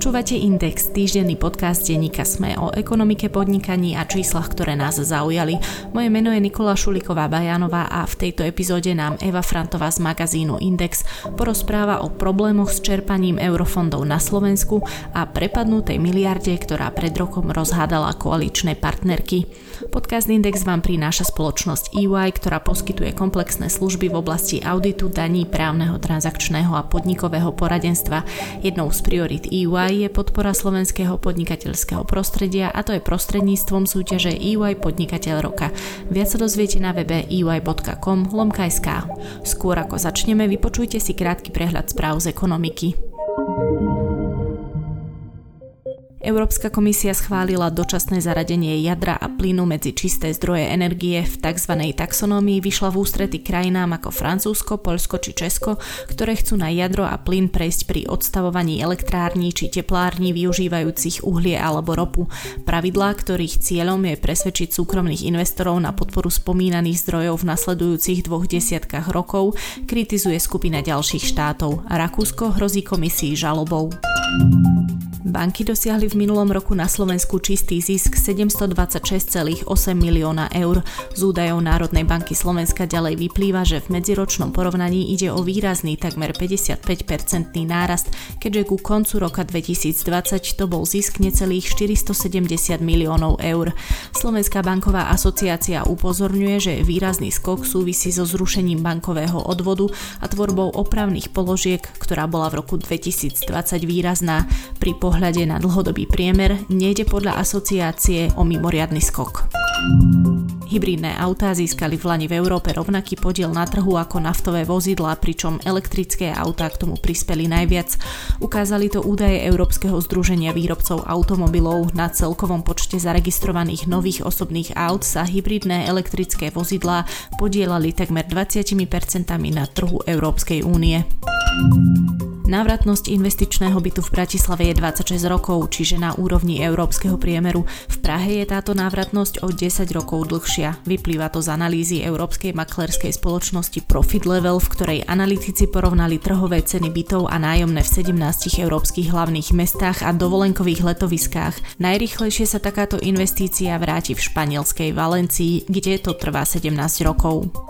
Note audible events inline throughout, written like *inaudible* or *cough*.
Počúvate Index, týždenný podcast denníka Sme o ekonomike, podnikaní a číslach, ktoré nás zaujali. Moje meno je Nikola Šuliková Bajanová a v tejto epizóde nám Eva Frantová z magazínu Index porozpráva o problémoch s čerpaním eurofondov na Slovensku a prepadnutej miliarde, ktorá pred rokom rozhádala koaličné partnerky. Podcast Index vám prináša spoločnosť EY, ktorá poskytuje komplexné služby v oblasti auditu, daní, právneho, transakčného a podnikového poradenstva. Jednou z priorit EY EY je podpora slovenského podnikateľského prostredia a to je prostredníctvom súťaže EY Podnikateľ roka. Viac sa dozviete na webe ey.com. Skôr ako začneme, vypočujte si krátky prehľad správ z ekonomiky. Európska komisia schválila dočasné zaradenie jadra a plynu medzi čisté zdroje energie v tzv. taxonómii vyšla v ústrety krajinám ako Francúzsko, Polsko či Česko, ktoré chcú na jadro a plyn prejsť pri odstavovaní elektrární či teplární využívajúcich uhlie alebo ropu. Pravidlá, ktorých cieľom je presvedčiť súkromných investorov na podporu spomínaných zdrojov v nasledujúcich dvoch desiatkách rokov, kritizuje skupina ďalších štátov. Rakúsko hrozí komisii žalobou. Banky dosiahli v minulom roku na Slovensku čistý zisk 726,8 milióna eur. Z údajov Národnej banky Slovenska ďalej vyplýva, že v medziročnom porovnaní ide o výrazný takmer 55-percentný nárast, keďže ku koncu roka 2020 to bol zisk necelých 470 miliónov eur. Slovenská banková asociácia upozorňuje, že výrazný skok súvisí so zrušením bankového odvodu a tvorbou opravných položiek, ktorá bola v roku 2020 výrazná. Pri pohľade na dlhodobý priemer nejde podľa asociácie o mimoriadny skok. Hybridné autá získali v Lani v Európe rovnaký podiel na trhu ako naftové vozidlá, pričom elektrické autá k tomu prispeli najviac. Ukázali to údaje Európskeho združenia výrobcov automobilov. Na celkovom počte zaregistrovaných nových osobných aut sa hybridné elektrické vozidlá podielali takmer 20% na trhu Európskej únie. Návratnosť investičného bytu v Bratislave je 26 rokov, čiže na úrovni európskeho priemeru. V Prahe je táto návratnosť o 10 rokov dlhšia. Vyplýva to z analýzy európskej maklerskej spoločnosti Profit Level, v ktorej analytici porovnali trhové ceny bytov a nájomné v 17 európskych hlavných mestách a dovolenkových letoviskách. Najrychlejšie sa takáto investícia vráti v španielskej Valencii, kde to trvá 17 rokov.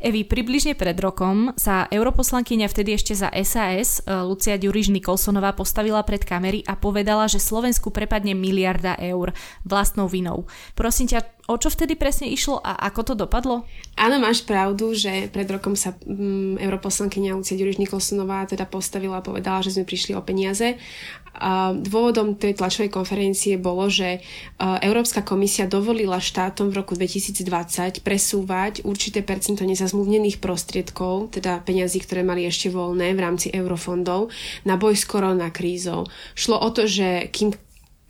Evi, približne pred rokom sa europoslankyňa vtedy ešte za SAS e, Lucia Ďuriž Nikolsonová postavila pred kamery a povedala, že Slovensku prepadne miliarda eur vlastnou vinou. Prosím ťa, O čo vtedy presne išlo a ako to dopadlo? Áno, máš pravdu, že pred rokom sa um, europoslankyňa Lucia Ďuriš Nikolsonová teda postavila a povedala, že sme prišli o peniaze. A dôvodom tej tlačovej konferencie bolo, že uh, Európska komisia dovolila štátom v roku 2020 presúvať určité percento nezazmluvnených prostriedkov, teda peňazí, ktoré mali ešte voľné v rámci eurofondov, na boj s koronakrízou. Šlo o to, že kým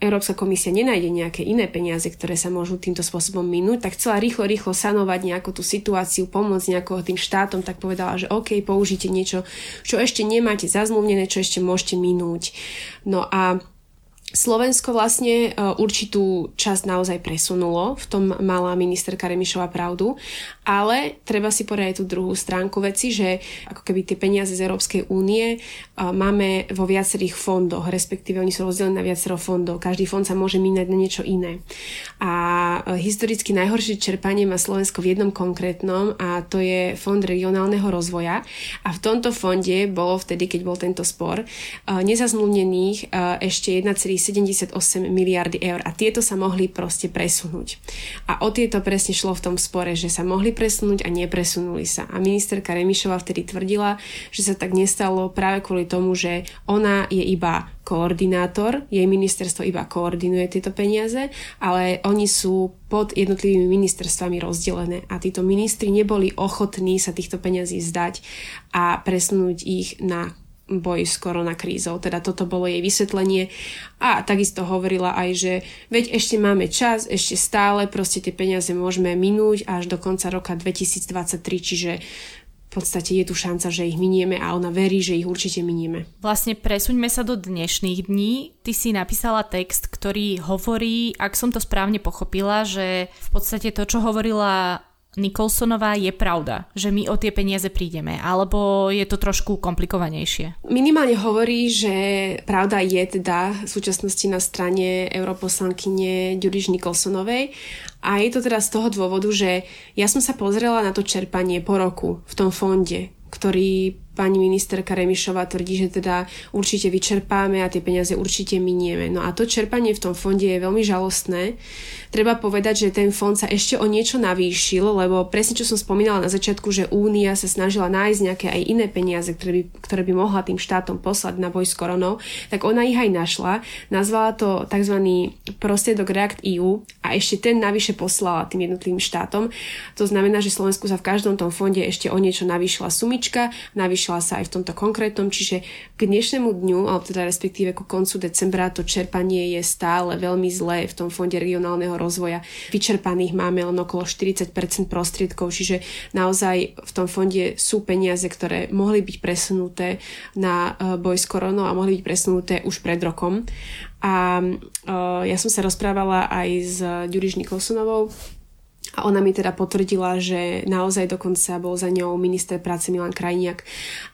Európska komisia nenájde nejaké iné peniaze, ktoré sa môžu týmto spôsobom minúť, tak chcela rýchlo, rýchlo sanovať nejakú tú situáciu, pomôcť nejakou tým štátom, tak povedala, že OK, použite niečo, čo ešte nemáte zazmluvnené, čo ešte môžete minúť. No a Slovensko vlastne e, určitú časť naozaj presunulo, v tom mala ministerka Remišová pravdu, ale treba si povedať aj tú druhú stránku veci, že ako keby tie peniaze z Európskej únie e, máme vo viacerých fondoch, respektíve oni sú rozdelení na viacero fondov, každý fond sa môže minať na niečo iné. A e, historicky najhoršie čerpanie má Slovensko v jednom konkrétnom a to je Fond regionálneho rozvoja a v tomto fonde bolo vtedy, keď bol tento spor, nezazmluvnených ešte 1, 78 miliardy eur a tieto sa mohli proste presunúť. A o tieto presne šlo v tom spore, že sa mohli presunúť a nepresunuli sa. A ministerka Remišová vtedy tvrdila, že sa tak nestalo práve kvôli tomu, že ona je iba koordinátor, jej ministerstvo iba koordinuje tieto peniaze, ale oni sú pod jednotlivými ministerstvami rozdelené a títo ministri neboli ochotní sa týchto peniazí zdať a presunúť ich na boji s koronakrízou. Teda toto bolo jej vysvetlenie a takisto hovorila aj, že veď ešte máme čas, ešte stále, proste tie peniaze môžeme minúť až do konca roka 2023, čiže v podstate je tu šanca, že ich minieme a ona verí, že ich určite minieme. Vlastne presuňme sa do dnešných dní. Ty si napísala text, ktorý hovorí, ak som to správne pochopila, že v podstate to, čo hovorila Nicholsonová je pravda, že my o tie peniaze prídeme, alebo je to trošku komplikovanejšie? Minimálne hovorí, že pravda je teda v súčasnosti na strane europoslankyne Ďuriš Nicholsonovej a je to teda z toho dôvodu, že ja som sa pozrela na to čerpanie po roku v tom fonde, ktorý pani ministerka Remišová tvrdí, že teda určite vyčerpáme a tie peniaze určite minieme. No a to čerpanie v tom fonde je veľmi žalostné. Treba povedať, že ten fond sa ešte o niečo navýšil, lebo presne čo som spomínala na začiatku, že Únia sa snažila nájsť nejaké aj iné peniaze, ktoré by, ktoré by mohla tým štátom poslať na boj s koronou, tak ona ich aj našla. Nazvala to tzv. prostriedok React EU a ešte ten navyše poslala tým jednotlivým štátom. To znamená, že Slovensku sa v každom tom fonde ešte o niečo navýšila sumička, navýšila zlepšila sa aj v tomto konkrétnom, čiže k dnešnému dňu, alebo teda respektíve ku koncu decembra, to čerpanie je stále veľmi zlé v tom fonde regionálneho rozvoja. Vyčerpaných máme len okolo 40% prostriedkov, čiže naozaj v tom fonde sú peniaze, ktoré mohli byť presunuté na e, boj s koronou a mohli byť presunuté už pred rokom. A uh, ja som sa rozprávala aj s Ďuriš Nikolsonovou, a ona mi teda potvrdila, že naozaj dokonca bol za ňou minister práce Milan Krajniak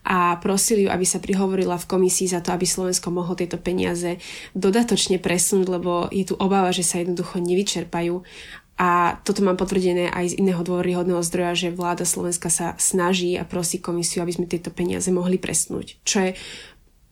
a prosili ju, aby sa prihovorila v komisii za to, aby Slovensko mohlo tieto peniaze dodatočne presunúť, lebo je tu obava, že sa jednoducho nevyčerpajú. A toto mám potvrdené aj z iného dôveryhodného zdroja, že vláda Slovenska sa snaží a prosí komisiu, aby sme tieto peniaze mohli presnúť. Čo je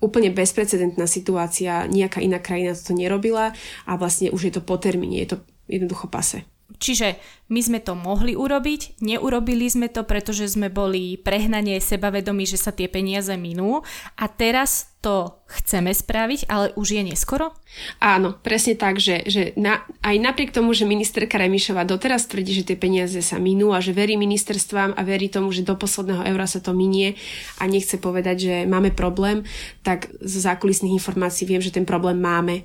úplne bezprecedentná situácia, nejaká iná krajina toto nerobila a vlastne už je to po termíne, je to jednoducho pase. Čiže my sme to mohli urobiť, neurobili sme to, pretože sme boli prehnanie sebavedomí, že sa tie peniaze minú a teraz to chceme spraviť, ale už je neskoro? Áno, presne tak, že, že na, aj napriek tomu, že ministerka Remišová doteraz tvrdí, že tie peniaze sa minú a že verí ministerstvám a verí tomu, že do posledného eura sa to minie a nechce povedať, že máme problém, tak zo zákulisných informácií viem, že ten problém máme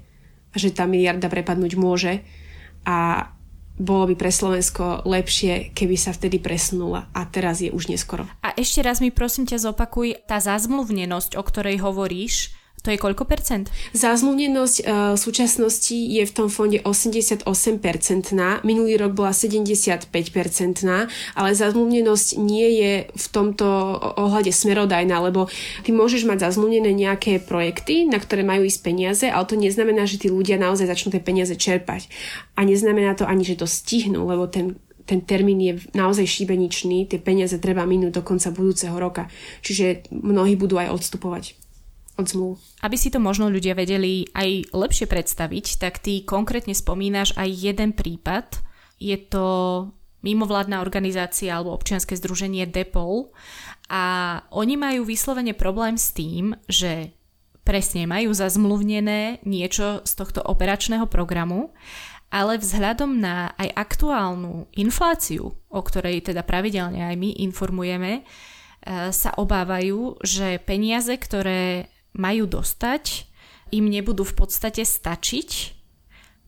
a že tá miliarda prepadnúť môže a bolo by pre Slovensko lepšie, keby sa vtedy presunula a teraz je už neskoro. A ešte raz mi prosím ťa zopakuj, tá zazmluvnenosť, o ktorej hovoríš, to je koľko percent? Zázmluvnenosť uh, v súčasnosti je v tom fonde 88 percentná, minulý rok bola 75 percentná, ale zázmluvnenosť nie je v tomto ohľade smerodajná, lebo ty môžeš mať zazmluvnené nejaké projekty, na ktoré majú ísť peniaze, ale to neznamená, že tí ľudia naozaj začnú tie peniaze čerpať. A neznamená to ani, že to stihnú, lebo ten ten termín je naozaj šibeničný, tie peniaze treba minúť do konca budúceho roka. Čiže mnohí budú aj odstupovať od zmluv. Aby si to možno ľudia vedeli aj lepšie predstaviť, tak ty konkrétne spomínaš aj jeden prípad. Je to mimovládna organizácia alebo občianske združenie DEPOL a oni majú vyslovene problém s tým, že presne majú zazmluvnené niečo z tohto operačného programu, ale vzhľadom na aj aktuálnu infláciu, o ktorej teda pravidelne aj my informujeme, e, sa obávajú, že peniaze, ktoré majú dostať, im nebudú v podstate stačiť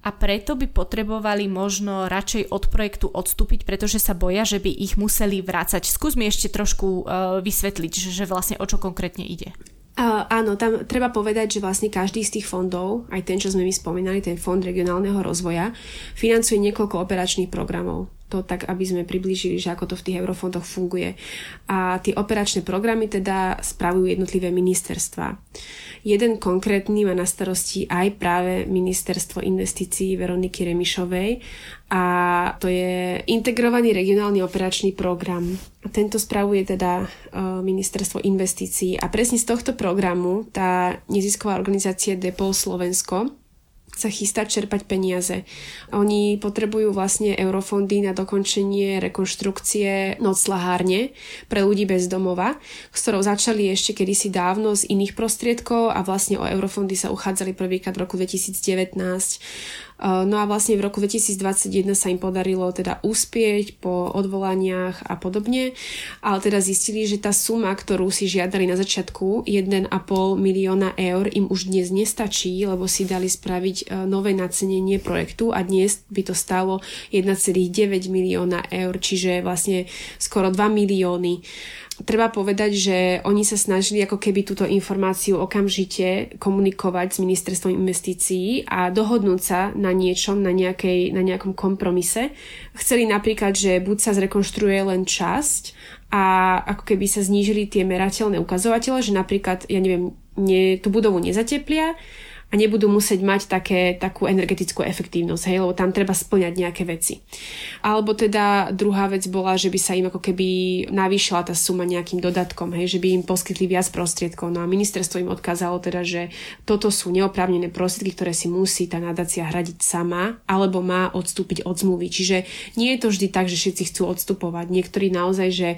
a preto by potrebovali možno radšej od projektu odstúpiť, pretože sa boja, že by ich museli vrácať. Skús mi ešte trošku uh, vysvetliť, že, že vlastne o čo konkrétne ide. Uh, áno, tam treba povedať, že vlastne každý z tých fondov, aj ten, čo sme my spomínali, ten fond regionálneho rozvoja, financuje niekoľko operačných programov to tak, aby sme priblížili, že ako to v tých eurofondoch funguje. A tie operačné programy teda spravujú jednotlivé ministerstva. Jeden konkrétny má na starosti aj práve ministerstvo investícií Veroniky Remišovej a to je integrovaný regionálny operačný program. A tento spravuje teda uh, ministerstvo investícií a presne z tohto programu tá nezisková organizácia Depol Slovensko sa chystá čerpať peniaze. Oni potrebujú vlastne eurofondy na dokončenie rekonštrukcie noclahárne pre ľudí bez domova, ktorou začali ešte kedysi dávno z iných prostriedkov a vlastne o eurofondy sa uchádzali prvýkrát v roku 2019 No a vlastne v roku 2021 sa im podarilo teda uspieť po odvolaniach a podobne, ale teda zistili, že tá suma, ktorú si žiadali na začiatku, 1,5 milióna eur, im už dnes nestačí, lebo si dali spraviť e, nové nacenenie projektu a dnes by to stalo 1,9 milióna eur, čiže vlastne skoro 2 milióny treba povedať, že oni sa snažili ako keby túto informáciu okamžite komunikovať s ministerstvom investícií a dohodnúť sa na niečom, na, nejakej, na nejakom kompromise. Chceli napríklad, že buď sa zrekonštruuje len časť a ako keby sa znížili tie merateľné ukazovatele, že napríklad, ja neviem, nie, tú budovu nezateplia, a nebudú musieť mať také, takú energetickú efektívnosť, hej, lebo tam treba splňať nejaké veci. Alebo teda druhá vec bola, že by sa im ako keby navýšila tá suma nejakým dodatkom, hej, že by im poskytli viac prostriedkov. No a ministerstvo im odkázalo teda, že toto sú neoprávnené prostriedky, ktoré si musí tá nadácia hradiť sama, alebo má odstúpiť od zmluvy. Čiže nie je to vždy tak, že všetci chcú odstupovať. Niektorí naozaj, že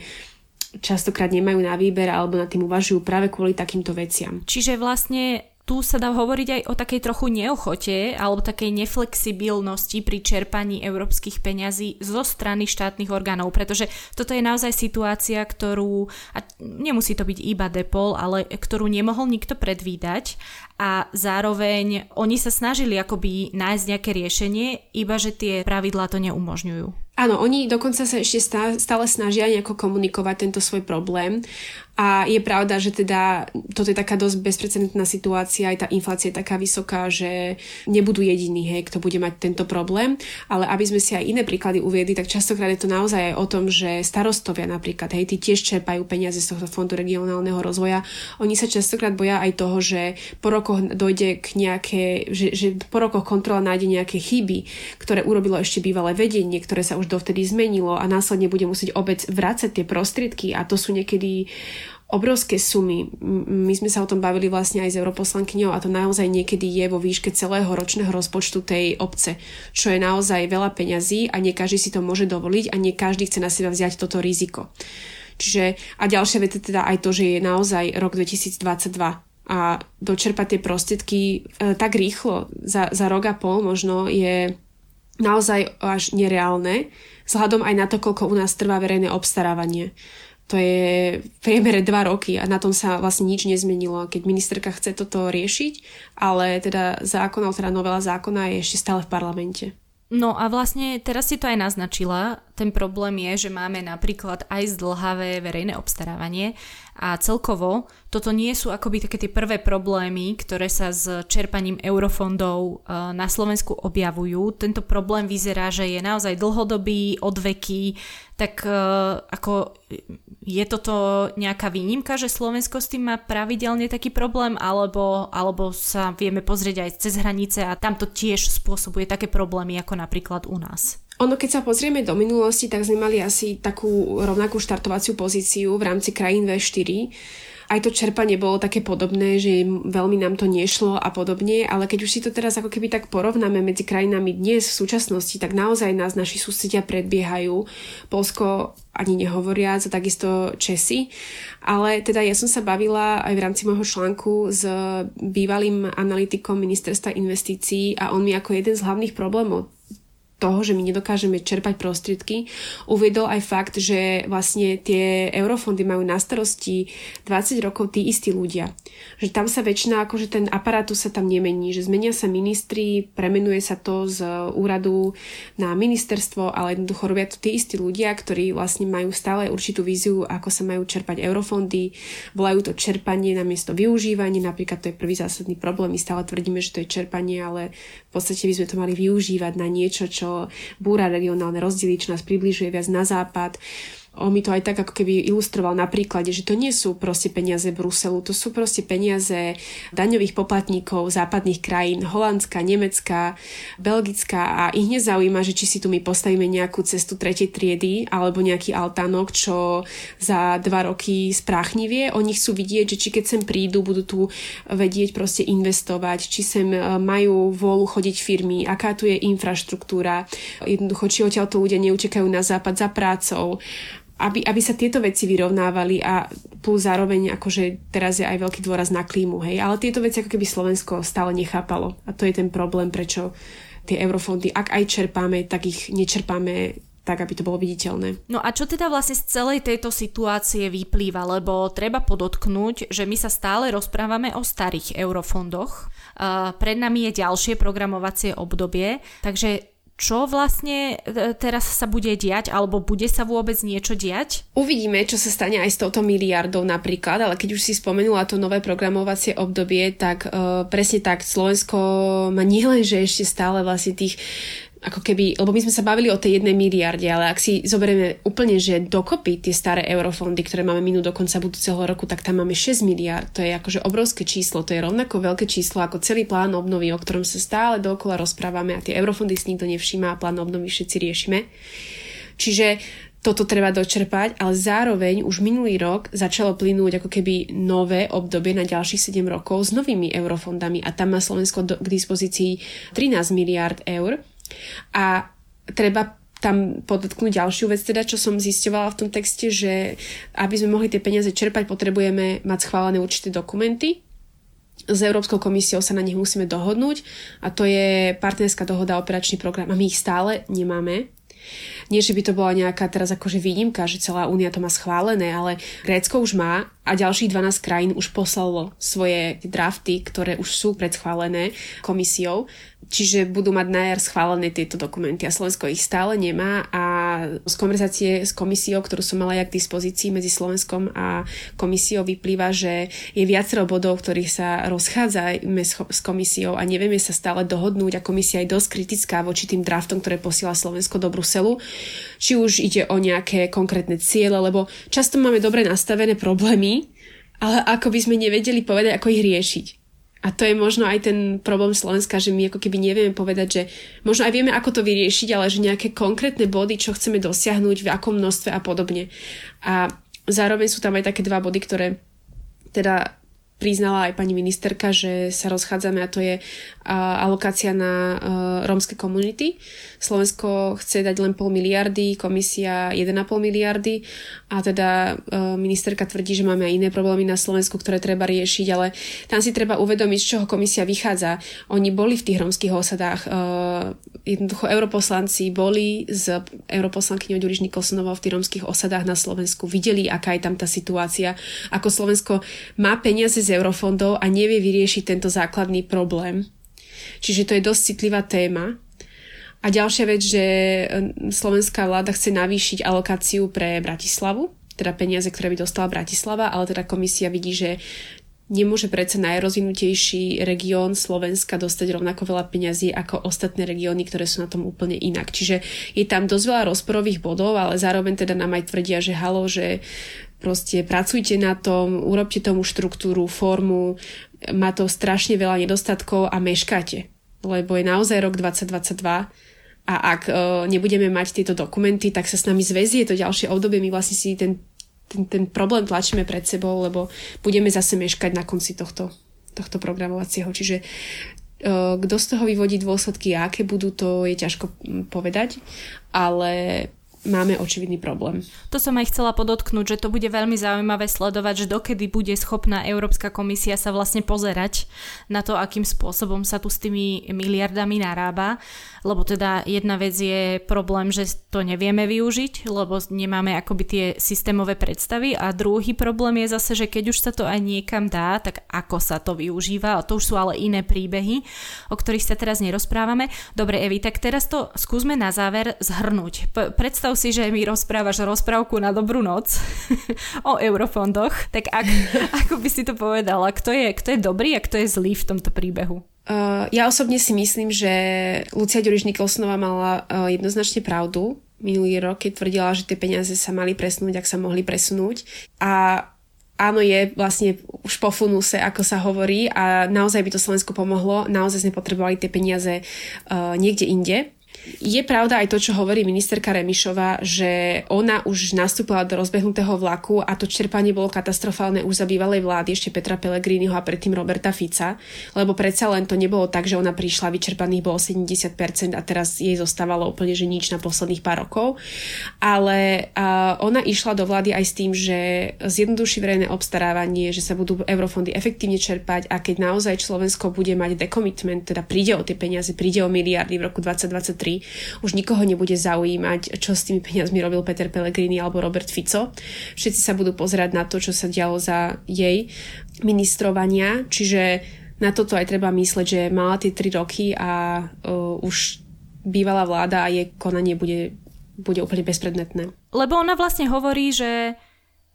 častokrát nemajú na výber alebo na tým uvažujú práve kvôli takýmto veciam. Čiže vlastne tu sa dá hovoriť aj o takej trochu neochote alebo takej neflexibilnosti pri čerpaní európskych peňazí zo strany štátnych orgánov, pretože toto je naozaj situácia, ktorú, a nemusí to byť iba Depol, ale ktorú nemohol nikto predvídať a zároveň oni sa snažili akoby nájsť nejaké riešenie, iba že tie pravidlá to neumožňujú. Áno, oni dokonca sa ešte stále snažia nejako komunikovať tento svoj problém a je pravda, že teda toto je taká dosť bezprecedentná situácia, aj tá inflácia je taká vysoká, že nebudú jediní, hej, kto bude mať tento problém, ale aby sme si aj iné príklady uviedli, tak častokrát je to naozaj aj o tom, že starostovia napríklad, hej, tí tiež čerpajú peniaze z tohto fondu regionálneho rozvoja. Oni sa častokrát boja aj toho, že po rokoch dojde k nejaké, že, že po rokoch kontrola nájde nejaké chyby, ktoré urobilo ešte bývalé vedenie, ktoré sa už dovtedy zmenilo a následne bude musieť obec vrácať tie prostriedky a to sú niekedy obrovské sumy. My sme sa o tom bavili vlastne aj s europoslankyňou a to naozaj niekedy je vo výške celého ročného rozpočtu tej obce, čo je naozaj veľa peňazí a nie každý si to môže dovoliť a nie každý chce na seba vziať toto riziko. Čiže, a ďalšia vec je teda aj to, že je naozaj rok 2022 a dočerpať tie prostriedky e, tak rýchlo, za, za rok a pol možno je naozaj až nereálne, vzhľadom aj na to, koľko u nás trvá verejné obstarávanie. To je v priemere dva roky a na tom sa vlastne nič nezmenilo, keď ministerka chce toto riešiť, ale teda zákon, teda novela zákona je ešte stále v parlamente. No a vlastne teraz si to aj naznačila. Ten problém je, že máme napríklad aj zdlhavé verejné obstarávanie a celkovo toto nie sú akoby také tie prvé problémy, ktoré sa s čerpaním eurofondov e, na Slovensku objavujú. Tento problém vyzerá, že je naozaj dlhodobý, odveký, tak e, ako je toto nejaká výnimka, že Slovensko s tým má pravidelne taký problém, alebo, alebo sa vieme pozrieť aj cez hranice a tam to tiež spôsobuje také problémy ako napríklad u nás? Ono, keď sa pozrieme do minulosti, tak sme mali asi takú rovnakú štartovaciu pozíciu v rámci krajín V4. Aj to čerpanie bolo také podobné, že veľmi nám to nešlo a podobne, ale keď už si to teraz ako keby tak porovnáme medzi krajinami dnes v súčasnosti, tak naozaj nás naši susedia predbiehajú. Polsko ani nehovoria, a takisto Česi. Ale teda ja som sa bavila aj v rámci môjho článku s bývalým analytikom ministerstva investícií a on mi ako jeden z hlavných problémov toho, že my nedokážeme čerpať prostriedky, uviedol aj fakt, že vlastne tie eurofondy majú na starosti 20 rokov tí istí ľudia. Že tam sa väčšina, akože ten aparátus sa tam nemení, že zmenia sa ministri, premenuje sa to z úradu na ministerstvo, ale jednoducho robia to tí istí ľudia, ktorí vlastne majú stále určitú víziu, ako sa majú čerpať eurofondy, volajú to čerpanie namiesto využívanie, napríklad to je prvý zásadný problém, my stále tvrdíme, že to je čerpanie, ale v podstate by sme to mali využívať na niečo, čo búra regionálne rozdiely, čo nás približuje viac na západ on mi to aj tak ako keby ilustroval na príklade, že to nie sú proste peniaze Bruselu, to sú proste peniaze daňových poplatníkov západných krajín, Holandska, Nemecka, Belgická a ich nezaujíma, že či si tu my postavíme nejakú cestu tretej triedy alebo nejaký altánok, čo za dva roky spráchnivie. Oni chcú vidieť, že či keď sem prídu, budú tu vedieť proste investovať, či sem e, majú vôľu chodiť firmy, aká tu je infraštruktúra, jednoducho, či odtiaľto ľudia neutekajú na západ za prácou aby, aby sa tieto veci vyrovnávali a plus zároveň akože teraz je aj veľký dôraz na klímu, hej, ale tieto veci ako keby Slovensko stále nechápalo a to je ten problém, prečo tie eurofondy, ak aj čerpáme, tak ich nečerpáme tak, aby to bolo viditeľné. No a čo teda vlastne z celej tejto situácie vyplýva, lebo treba podotknúť, že my sa stále rozprávame o starých eurofondoch. Uh, pred nami je ďalšie programovacie obdobie, takže čo vlastne e, teraz sa bude diať, alebo bude sa vôbec niečo diať? Uvidíme, čo sa stane aj s touto miliardou napríklad, ale keď už si spomenula to nové programovacie obdobie, tak uh, presne tak, Slovensko má nielen, že ešte stále vlastne tých ako keby, lebo my sme sa bavili o tej jednej miliarde, ale ak si zoberieme úplne, že dokopy tie staré eurofondy, ktoré máme minúť do konca budúceho roku, tak tam máme 6 miliard. To je akože obrovské číslo, to je rovnako veľké číslo ako celý plán obnovy, o ktorom sa stále dokola rozprávame a tie eurofondy si nikto nevšíma a plán obnovy všetci riešime. Čiže toto treba dočerpať, ale zároveň už minulý rok začalo plynúť ako keby nové obdobie na ďalších 7 rokov s novými eurofondami a tam má Slovensko do, k dispozícii 13 miliard eur a treba tam podotknúť ďalšiu vec, teda, čo som zisťovala v tom texte, že aby sme mohli tie peniaze čerpať, potrebujeme mať schválené určité dokumenty. S Európskou komisiou sa na nich musíme dohodnúť a to je partnerská dohoda, operačný program a my ich stále nemáme. Nie, že by to bola nejaká teraz akože výnimka, že celá únia to má schválené, ale Grécko už má a ďalších 12 krajín už poslalo svoje drafty, ktoré už sú predschválené komisiou, čiže budú mať na jar schválené tieto dokumenty a Slovensko ich stále nemá a z konverzácie s komisiou, ktorú som mala ja k dispozícii medzi Slovenskom a komisiou vyplýva, že je viacero bodov, ktorých sa rozchádzame s komisiou a nevieme sa stále dohodnúť a komisia je dosť kritická voči tým draftom, ktoré posiela Slovensko do Bruselu. Či už ide o nejaké konkrétne ciele, lebo často máme dobre nastavené problémy, ale ako by sme nevedeli povedať, ako ich riešiť. A to je možno aj ten problém Slovenska, že my ako keby nevieme povedať, že možno aj vieme, ako to vyriešiť, ale že nejaké konkrétne body, čo chceme dosiahnuť, v akom množstve a podobne. A zároveň sú tam aj také dva body, ktoré teda priznala aj pani ministerka, že sa rozchádzame a to je alokácia na rómske komunity. Slovensko chce dať len pol miliardy, komisia 1,5 miliardy a teda ministerka tvrdí, že máme aj iné problémy na Slovensku, ktoré treba riešiť, ale tam si treba uvedomiť, z čoho komisia vychádza. Oni boli v tých rómskych osadách, jednoducho europoslanci boli s europoslankyňou Ďuriš Nikolsonovou v tých rómskych osadách na Slovensku, videli, aká je tam tá situácia, ako Slovensko má peniaze z eurofondov a nevie vyriešiť tento základný problém. Čiže to je dosť citlivá téma. A ďalšia vec, že hm, slovenská vláda chce navýšiť alokáciu pre Bratislavu, teda peniaze, ktoré by dostala Bratislava, ale teda komisia vidí, že nemôže predsa najrozvinutejší región Slovenska dostať rovnako veľa peňazí ako ostatné regióny, ktoré sú na tom úplne inak. Čiže je tam dosť veľa rozporových bodov, ale zároveň teda nám aj tvrdia, že halo, že proste pracujte na tom, urobte tomu štruktúru, formu, má to strašne veľa nedostatkov a meškáte, lebo je naozaj rok 2022 a ak uh, nebudeme mať tieto dokumenty, tak sa s nami zväzie to ďalšie obdobie, my vlastne si ten, ten, ten problém tlačíme pred sebou, lebo budeme zase meškať na konci tohto, tohto programovacieho. Čiže uh, kto z toho vyvodí dôsledky, aké budú, to je ťažko povedať, ale máme očividný problém. To som aj chcela podotknúť, že to bude veľmi zaujímavé sledovať, že dokedy bude schopná Európska komisia sa vlastne pozerať na to, akým spôsobom sa tu s tými miliardami narába, lebo teda jedna vec je problém, že to nevieme využiť, lebo nemáme akoby tie systémové predstavy a druhý problém je zase, že keď už sa to aj niekam dá, tak ako sa to využíva, a to už sú ale iné príbehy, o ktorých sa teraz nerozprávame. Dobre, Evi, tak teraz to skúsme na záver zhrnúť. Predstav predstav si, že mi rozprávaš rozprávku na dobrú noc *laughs* o eurofondoch, tak ak, *laughs* ako by si to povedala, kto je, kto je dobrý a kto je zlý v tomto príbehu? Uh, ja osobne si myslím, že Lucia Ďuriš Nikolsonová mala uh, jednoznačne pravdu minulý rok, keď tvrdila, že tie peniaze sa mali presnúť, ak sa mohli presunúť. A áno, je vlastne už po funuse, ako sa hovorí a naozaj by to Slovensku pomohlo. Naozaj sme potrebovali tie peniaze uh, niekde inde. Je pravda aj to, čo hovorí ministerka Remišová, že ona už nastúpila do rozbehnutého vlaku a to čerpanie bolo katastrofálne už za bývalej vlády ešte Petra Pellegriniho a predtým Roberta Fica, lebo predsa len to nebolo tak, že ona prišla, vyčerpaných bolo 70% a teraz jej zostávalo úplne, že nič na posledných pár rokov. Ale uh, ona išla do vlády aj s tým, že zjednoduší verejné obstarávanie, že sa budú eurofondy efektívne čerpať a keď naozaj Slovensko bude mať decommitment, teda príde o tie peniaze, príde o miliardy v roku 2023, už nikoho nebude zaujímať, čo s tými peniazmi robil Peter Pellegrini alebo Robert Fico. Všetci sa budú pozerať na to, čo sa dialo za jej ministrovania, čiže na toto aj treba mysleť, že mala tie tri roky a uh, už bývalá vláda a jej konanie bude, bude úplne bezpredmetné. Lebo ona vlastne hovorí, že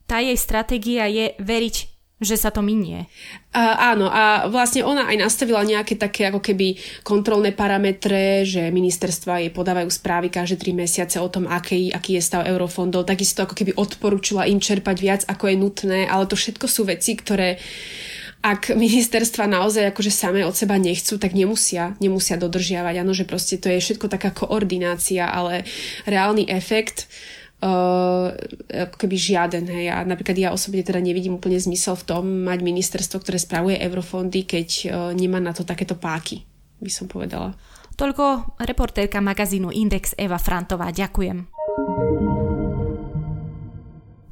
tá jej stratégia je veriť že sa to minie. A, áno, a vlastne ona aj nastavila nejaké také ako keby kontrolné parametre, že ministerstva jej podávajú správy každé tri mesiace o tom, aký, aký je stav eurofondov, takisto ako keby odporúčila im čerpať viac, ako je nutné, ale to všetko sú veci, ktoré ak ministerstva naozaj akože samé od seba nechcú, tak nemusia, nemusia dodržiavať. Áno, že proste to je všetko taká koordinácia, ale reálny efekt ako keby žiaden. Hej. A napríklad ja osobne teda nevidím úplne zmysel v tom mať ministerstvo, ktoré spravuje eurofondy, keď uh, nemá na to takéto páky, by som povedala. Toľko reportérka magazínu Index Eva Frantová. Ďakujem.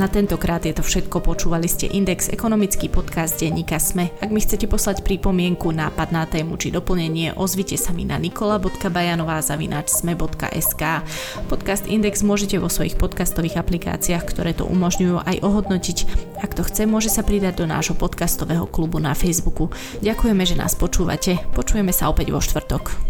Na tentokrát je to všetko, počúvali ste Index, ekonomický podcast denníka Sme. Ak mi chcete poslať pripomienku, nápad na tému či doplnenie, ozvite sa mi na nikola.bajanová.sme.sk Podcast Index môžete vo svojich podcastových aplikáciách, ktoré to umožňujú aj ohodnotiť. Ak to chce, môže sa pridať do nášho podcastového klubu na Facebooku. Ďakujeme, že nás počúvate. Počujeme sa opäť vo štvrtok.